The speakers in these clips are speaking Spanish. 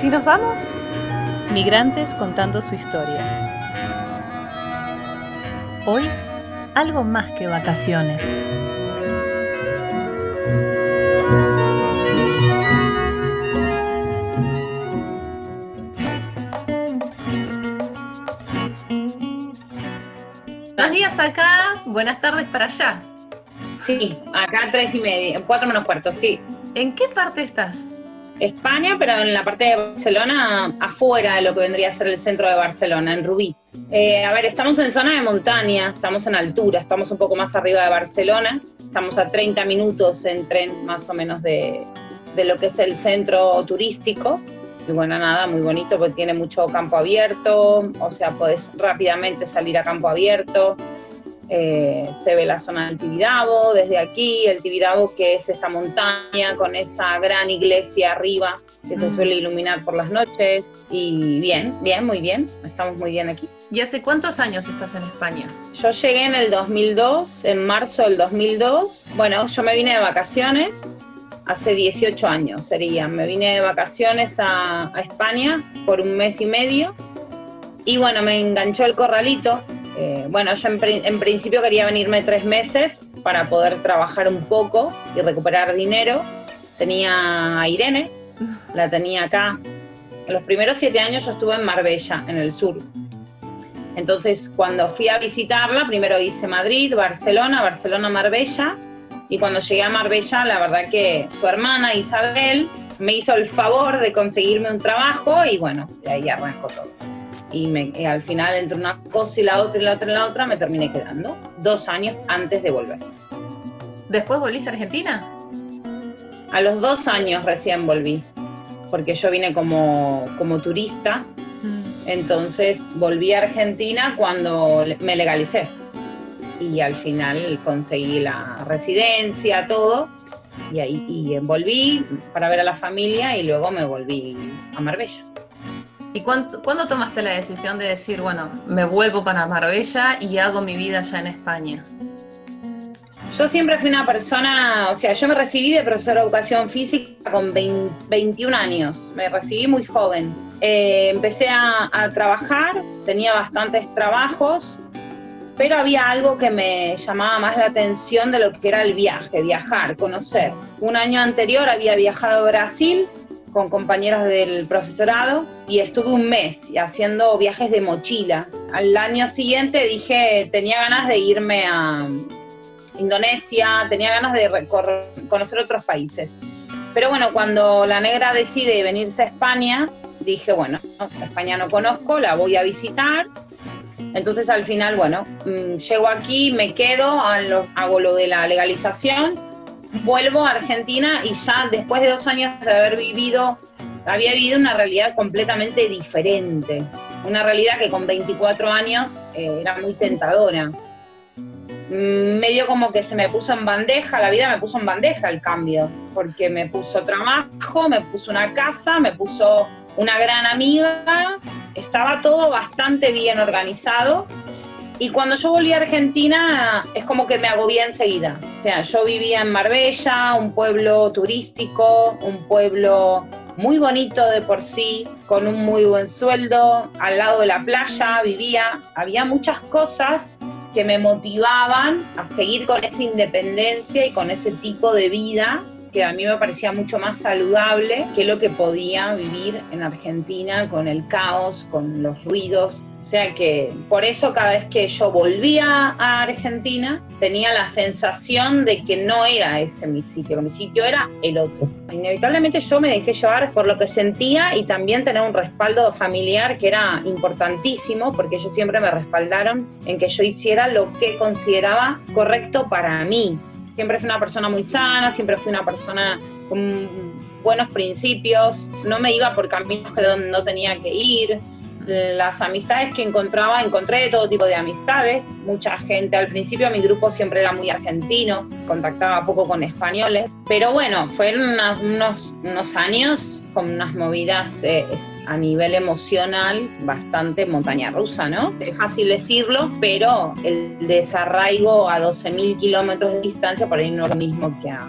si nos vamos? Migrantes contando su historia. Hoy, algo más que vacaciones. Buenos días acá, buenas tardes para allá. Sí, acá tres y media, cuatro menos cuarto, sí. ¿En qué parte estás? España, pero en la parte de Barcelona, afuera de lo que vendría a ser el centro de Barcelona, en Rubí. Eh, a ver, estamos en zona de montaña, estamos en altura, estamos un poco más arriba de Barcelona, estamos a 30 minutos en tren más o menos de, de lo que es el centro turístico. Y bueno, nada, muy bonito porque tiene mucho campo abierto, o sea, puedes rápidamente salir a campo abierto. Eh, se ve la zona del Tibidabo desde aquí, el Tibidabo que es esa montaña con esa gran iglesia arriba que se Mm. suele iluminar por las noches. Y bien, bien, muy bien, estamos muy bien aquí. ¿Y hace cuántos años estás en España? Yo llegué en el 2002, en marzo del 2002. Bueno, yo me vine de vacaciones hace 18 años sería. Me vine de vacaciones a, a España por un mes y medio. Y bueno, me enganchó el corralito. Eh, bueno, yo en, pri- en principio quería venirme tres meses para poder trabajar un poco y recuperar dinero. Tenía a Irene, la tenía acá. Los primeros siete años yo estuve en Marbella, en el sur. Entonces, cuando fui a visitarla, primero hice Madrid, Barcelona, Barcelona, Marbella. Y cuando llegué a Marbella, la verdad que su hermana Isabel me hizo el favor de conseguirme un trabajo y bueno, de ahí arrancó todo. Y, me- y al final, entre una cosa y la otra y la otra y la otra, me terminé quedando dos años antes de volver. ¿Después volviste a Argentina? A los dos años recién volví, porque yo vine como, como turista Entonces volví a Argentina cuando me legalicé y al final conseguí la residencia, todo, y ahí y volví para ver a la familia y luego me volví a Marbella. ¿Y cuándo, cuándo tomaste la decisión de decir, bueno, me vuelvo para Marbella y hago mi vida allá en España? Yo siempre fui una persona, o sea, yo me recibí de profesora de educación física con 20 21 años, me recibí muy joven. Eh, empecé a, a trabajar, tenía bastantes trabajos, pero había algo que me llamaba más la atención de lo que era el viaje, viajar, conocer. Un año anterior había viajado a Brasil con compañeros del profesorado y estuve un mes haciendo viajes de mochila. Al año siguiente dije, tenía ganas de irme a, Indonesia, tenía ganas de conocer otros países. Pero bueno, cuando la negra decide venirse a España, dije, bueno, no, España no conozco, la voy a visitar. Entonces al final, bueno, mm, llego aquí, me quedo, hago lo de la legalización, vuelvo a Argentina y ya después de dos años de haber vivido, había vivido una realidad completamente diferente. Una realidad que con 24 años eh, era muy tentadora mm, medio como que se me puso en bandeja, la vida me puso en bandeja el cambio, porque me puso trabajo, me puso una casa, me puso una gran amiga, estaba todo bastante bien organizado. Y cuando yo volví a Argentina es como que me agobié enseguida. O sea, yo vivía en Marbella, un pueblo turístico, un pueblo muy bonito de por sí, con un muy buen sueldo, al lado de la playa vivía, había muchas cosas que me motivaban a seguir con esa independencia y con ese tipo de vida que a mí me parecía mucho más saludable que lo que podía vivir en Argentina con el caos, con los ruidos. O sea que por eso cada vez que yo volvía a Argentina tenía la sensación de que no era ese mi sitio, que mi sitio era el otro. Inevitablemente yo me dejé llevar por lo que sentía y también tener un respaldo familiar que era importantísimo porque ellos siempre me respaldaron en que yo hiciera lo que consideraba correcto para mí. Siempre fui una persona muy sana, siempre fui una persona con buenos principios, no me iba por caminos que no- tenía que ir. Las amistades que encontraba, encontré todo tipo de amistades, mucha gente. Al principio mi grupo siempre era muy argentino, contactaba poco con españoles, pero bueno, fueron unos, unos años con unas movidas eh, a nivel emocional bastante montaña rusa, ¿no? Es fácil decirlo, pero el desarraigo a 12.000 kilómetros de distancia por ahí no es lo mismo que a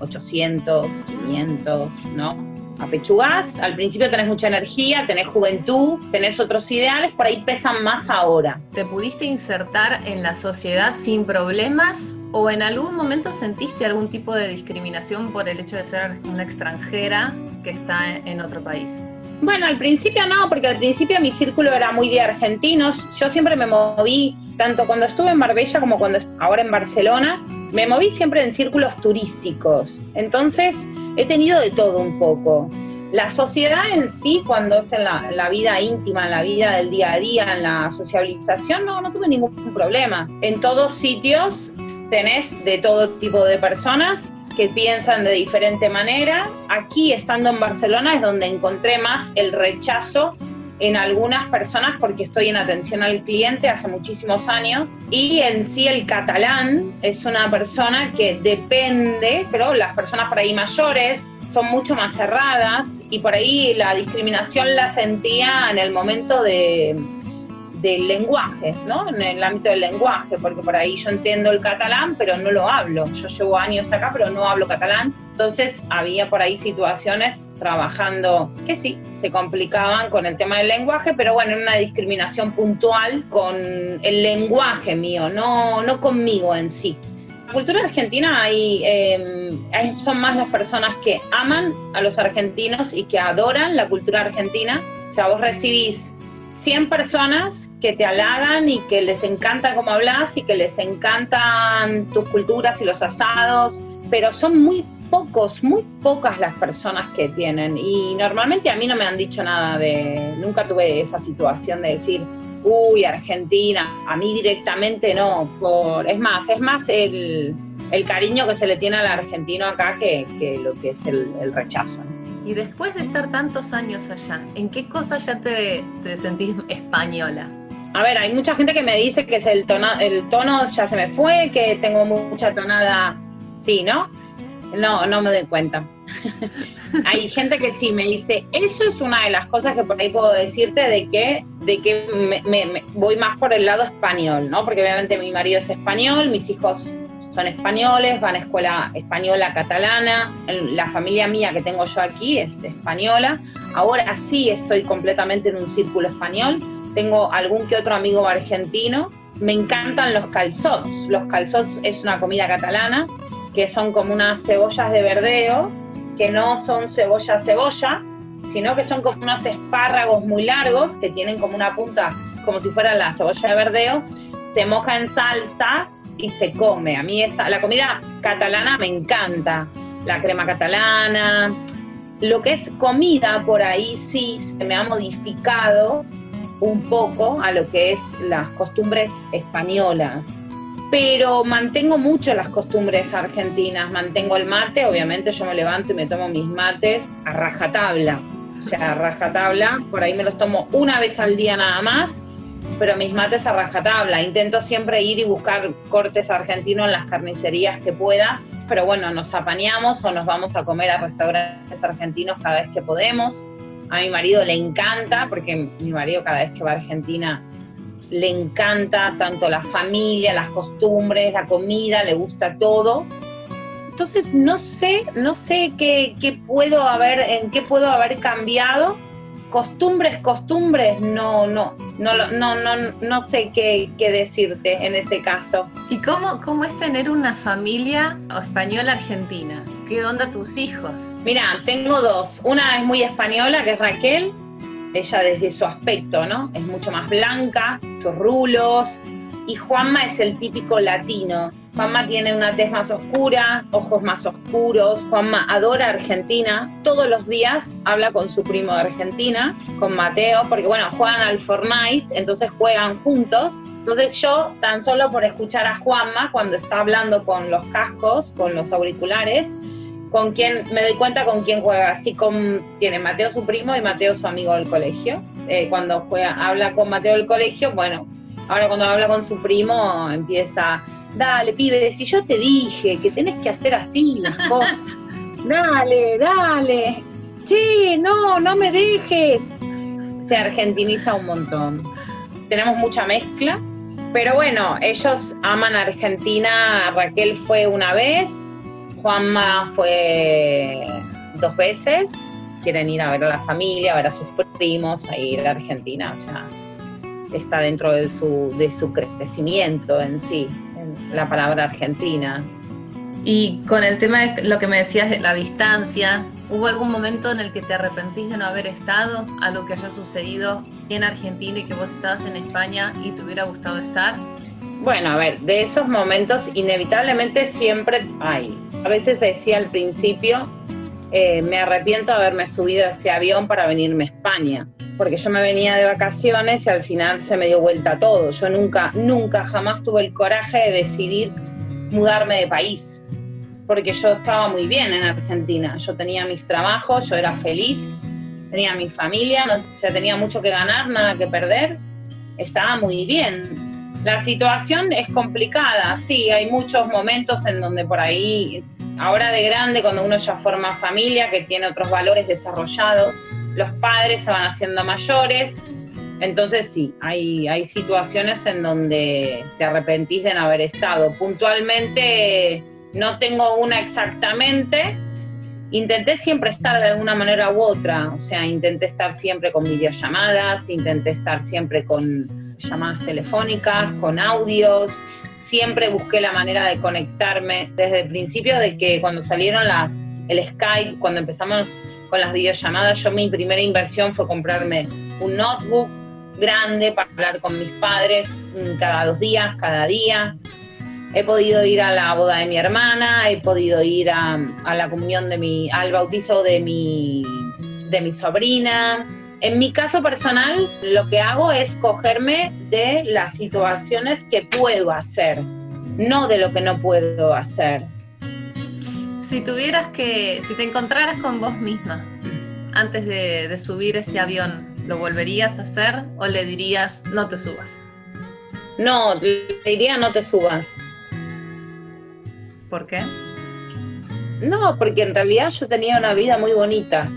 800, 500, ¿no? apechugás, al principio tenés mucha energía, tenés juventud, tenés otros ideales, por ahí pesan más ahora. ¿Te pudiste insertar en la sociedad sin problemas o en algún momento sentiste algún tipo de discriminación por el hecho de ser una extranjera que está en otro país? Bueno, al principio no, porque al principio mi círculo era muy de argentinos. Yo siempre me moví, tanto cuando estuve en Marbella como cuando ahora en Barcelona, me moví siempre en círculos turísticos. Entonces, he tenido de todo un poco. La sociedad en sí, cuando es en la, vida íntima, en la vida del día a día, en la sociabilización, no, no tuve ningún problema. En todos sitios tenés de todo tipo de personas que piensan de diferente manera. Aquí, estando en Barcelona, es donde encontré más el rechazo en algunas personas porque estoy en atención al cliente hace muchísimos años y en sí el catalán es una persona que depende, pero las personas por ahí mayores son mucho más cerradas y por ahí la discriminación la sentía en el momento de, del lenguaje, ¿no? En el ámbito del lenguaje, porque por ahí yo entiendo el catalán, pero no lo hablo. Yo llevo años acá, pero no hablo catalán. Entonces había por ahí situaciones trabajando que sí, se complicaban con el tema del lenguaje, pero bueno, una discriminación puntual con el lenguaje mío, no, no conmigo en sí. La cultura argentina hay, em, hay, son más las personas que aman a los argentinos y que adoran la cultura argentina. O sea, vos recibís 100 personas que te halagan y que les encanta cómo hablas y que les encantan tus culturas y los asados, pero son muy pocos, muy pocas las personas que tienen. Y normalmente a mí no me han dicho nada de, nunca tuve esa situación de decir, uy, Argentina, a mí directamente no. Por, es más, es más el, cariño que se le tiene al argentino acá que, lo que es el, rechazo. Y después de estar tantos años allá, ¿en qué cosas ya te, sentís española? A ver, hay mucha gente que me dice que es el tono, el tono ya se me fue, que tengo mucha tonada, sí, ¿no? No, no me doy cuenta. hay gente que sí me dice, eso es una de las cosas que por ahí puedo decirte de que, de que me, voy más por el lado español, ¿no? Porque obviamente mi marido es español, mis hijos son españoles, van a escuela española catalana, la familia mía que tengo yo aquí es española, ahora sí estoy completamente en un círculo español, tengo algún que otro amigo argentino, me encantan los calzots, los calzots es una comida catalana, que son como unas cebollas de verdeo, que no son cebolla cebolla, sino que son como unos espárragos muy largos que tienen como una punta como si fuera la cebolla de verdeo, se moja en salsa y se come. A mí esa, la comida catalana me encanta, la crema catalana. Lo que es comida por ahí sí se me ha modificado un poco a lo que es las costumbres españolas. Pero mantengo mucho las costumbres argentinas, mantengo el mate, obviamente yo me levanto y me tomo mis mates a rajatabla. O sea, a rajatabla, por ahí me los tomo una vez al día nada más pero mis mates a rajatabla. Intento siempre ir y buscar cortes argentinos en las carnicerías que pueda, pero bueno, nos apañamos o nos vamos a comer a restaurantes argentinos cada vez que podemos. A mi marido le encanta, porque mi marido cada vez que va a Argentina le encanta tanto la familia, las costumbres, la comida, le gusta todo. Entonces no sé, no sé qué, qué puedo haber, en qué puedo haber cambiado costumbres, costumbres, no, no, no, no, no, no sé qué, decirte en ese caso. ¿Y cómo, cómo es tener una familia española argentina? ¿Qué onda tus hijos? Mira, tengo dos. Una es muy española, que es Raquel. Ella desde su aspecto, ¿no? Es mucho más blanca, sus rulos. Y Juanma es el típico latino Juanma tiene una tez más oscura, ojos más oscuros. Juanma adora Argentina. Todos los días habla con su primo de Argentina, con Mateo, porque bueno, juegan al Fortnite, entonces juegan juntos. Entonces yo, tan solo por escuchar a Juanma cuando está hablando con los cascos, con los auriculares, con quien me doy cuenta con quién juega. Así con tiene Mateo su primo y Mateo su amigo del colegio. Eh, cuando juega, habla con Mateo del colegio, bueno, ahora cuando habla con su primo empieza dale, pibe, si yo te dije que tenés que hacer así las cosas, dale, dale, che, no, no me dejes. Se argentiniza un montón. Tenemos mucha mezcla, pero bueno, ellos aman a Argentina. Raquel fue una vez, Juanma fue dos veces, quieren ir a ver a la familia, a ver a sus primos, a ir a Argentina, o sea, está dentro de su, de su crecimiento en sí, en la palabra Argentina. Y con el tema de lo que me decías de la distancia, ¿hubo algún momento en el que te arrepentís de no haber estado? Algo que haya sucedido en Argentina y que vos estabas en España y te hubiera gustado estar? Bueno, a ver, de esos momentos inevitablemente siempre hay. A veces decía al principio, eh, me arrepiento de haberme subido a ese avión para venirme a España, porque yo me venía de vacaciones y al final se me dio vuelta todo. Yo nunca, nunca, jamás tuve el coraje de decidir mudarme de país, porque yo estaba muy bien en Argentina. Yo tenía mis trabajos, yo era feliz, tenía mi familia, no, tenía mucho que ganar, nada que perder, estaba muy bien la situación es complicada, sí, hay muchos momentos en donde por ahí, ahora de grande, cuando uno ya forma familia, que tiene otros valores desarrollados, los padres se van haciendo mayores, entonces sí, hay, hay situaciones en donde te arrepentís de no haber estado. Puntualmente no tengo una exactamente, intenté siempre estar de alguna manera u otra, o sea, intenté estar siempre con videollamadas, intenté estar siempre con llamadas telefónicas, con audios. Siempre busqué la manera de conectarme desde el principio de que cuando salieron las, el Skype, cuando empezamos con las videollamadas, yo mi primera inversión fue comprarme un notebook grande para hablar con mis padres cada dos días, cada día. He podido ir a la boda de mi hermana, he podido ir a, a la comunión de mi, al bautizo de mi, de mi sobrina, en mi caso personal, lo que hago es cogerme de las situaciones que puedo hacer, no de lo que no puedo hacer. Si tuvieras que, si te encontraras con vos misma antes de, subir ese avión, ¿lo volverías a hacer o le dirías no te subas? No, le diría no te subas. ¿Por qué? No, porque en realidad yo tenía una vida muy bonita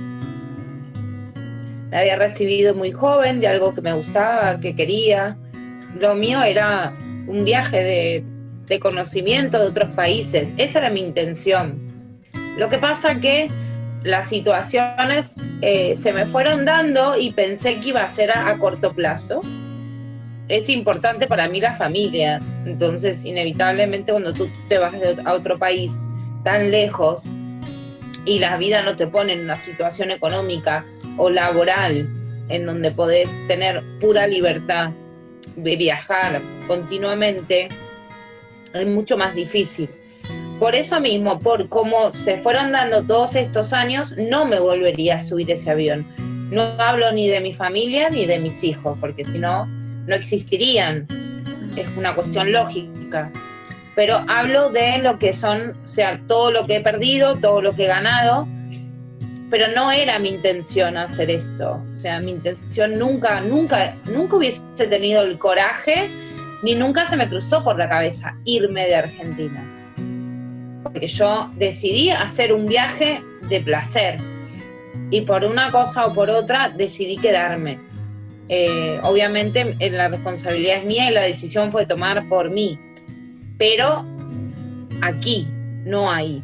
me había recibido muy joven de algo que me gustaba, que quería. Lo mío era un viaje de, conocimiento de otros países. Esa era mi intención. Lo que pasa que las situaciones eh, se me fueron dando y pensé que iba a ser a, corto plazo. Es importante para mí la familia, entonces inevitablemente cuando tú te vas a otro país tan lejos y la vida no te pone en una situación económica o laboral en donde podés tener pura libertad de viajar continuamente, es mucho más difícil. Por eso mismo, por cómo se fueron dando todos estos años, no me volvería a subir ese avión. No hablo ni de mi familia ni de mis hijos, porque si no, no existirían. Es una cuestión lógica. Pero hablo de lo que son, o sea, todo lo que he perdido, todo lo que he ganado, pero no era mi intención hacer esto. O sea, mi intención nunca, nunca, nunca hubiese tenido el coraje, ni nunca se me cruzó por la cabeza irme de Argentina. Porque yo decidí hacer un viaje de placer. Y por una cosa o por otra decidí quedarme. Eh, obviamente la responsabilidad es mía y la decisión fue tomar por mí. Pero aquí, no ahí.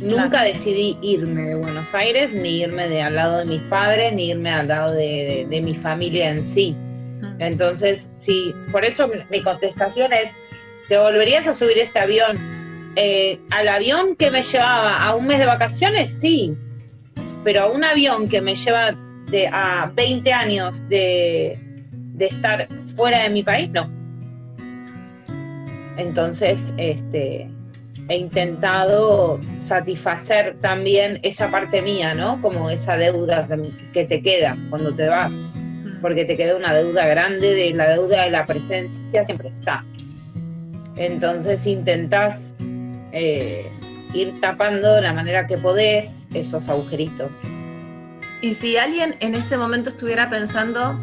Nunca decidí irme de Buenos Aires, ni irme de al lado de mis padres, ni irme al lado de, mi familia en sí. Entonces, sí, por eso mi contestación es, ¿te volverías a subir este avión? Eh, ¿Al avión que me llevaba a un mes de vacaciones? Sí, pero a un avión que me lleva de, a 20 años de, de estar fuera de mi país, no. Entonces, este, he intentado satisfacer también esa parte mía, ¿no? Como esa deuda que te queda cuando te vas, porque te queda una deuda grande, de la deuda de la presencia siempre está. Entonces intentas eh, ir tapando de la manera que podés esos agujeritos. Y si alguien en este momento estuviera pensando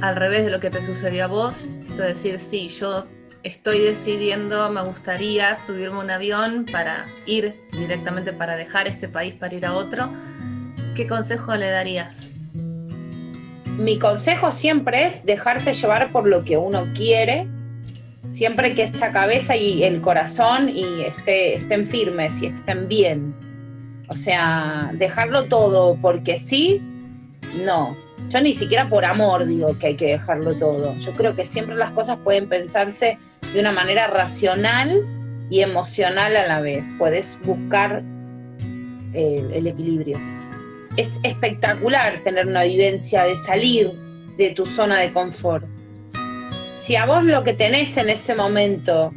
al revés de lo que te sucedió a vos, es decir, sí, yo estoy decidiendo, me gustaría subirme un avión para ir directamente, para dejar este país, para ir a otro, ¿qué consejo le darías? Mi consejo siempre es dejarse llevar por lo que uno quiere, siempre que esa cabeza y el corazón y esté, estén firmes y estén bien. O sea, dejarlo todo porque sí, no. Yo ni siquiera por amor digo que hay que dejarlo todo. Yo creo que siempre las cosas pueden pensarse de una manera racional y emocional a la vez. Puedes buscar el, el equilibrio. Es espectacular tener una vivencia de salir de tu zona de confort. Si a vos lo que tenés en ese momento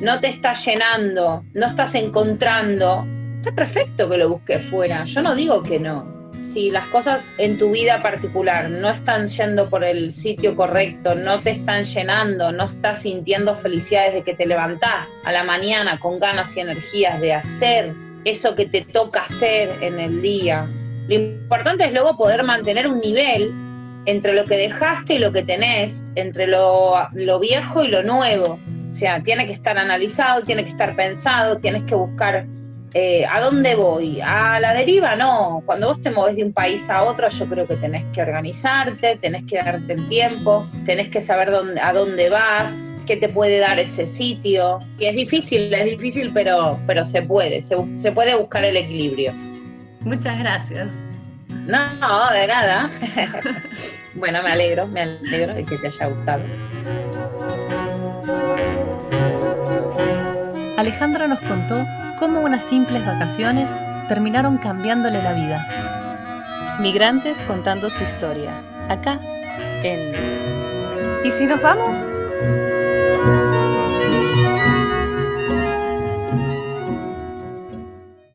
no te está llenando, no estás encontrando, está perfecto que lo busques fuera. Yo no digo que no. Si las cosas en tu vida particular no están yendo por el sitio correcto, no te están llenando, no estás sintiendo felicidad desde que te levantás a la mañana con ganas y energías de hacer eso que te toca hacer en el día. Lo importante es luego poder mantener un nivel entre lo que dejaste y lo que tenés, entre lo, lo viejo y lo nuevo. O sea, tiene que estar analizado, tiene que estar pensado, tienes que buscar eh, a dónde voy. A la deriva no. Cuando vos te moves de un país a otro, yo creo que tenés que organizarte, tenés que darte el tiempo, tenés que saber dónde, a dónde vas, qué te puede dar ese sitio. Y es difícil, es difícil, pero, pero se puede, se, se puede buscar el equilibrio. Muchas gracias. No, de nada. bueno, me alegro, me alegro de que te haya gustado. Alejandra nos contó cómo unas simples vacaciones terminaron cambiándole la vida. Migrantes contando su historia, acá en... ¿Y si nos vamos?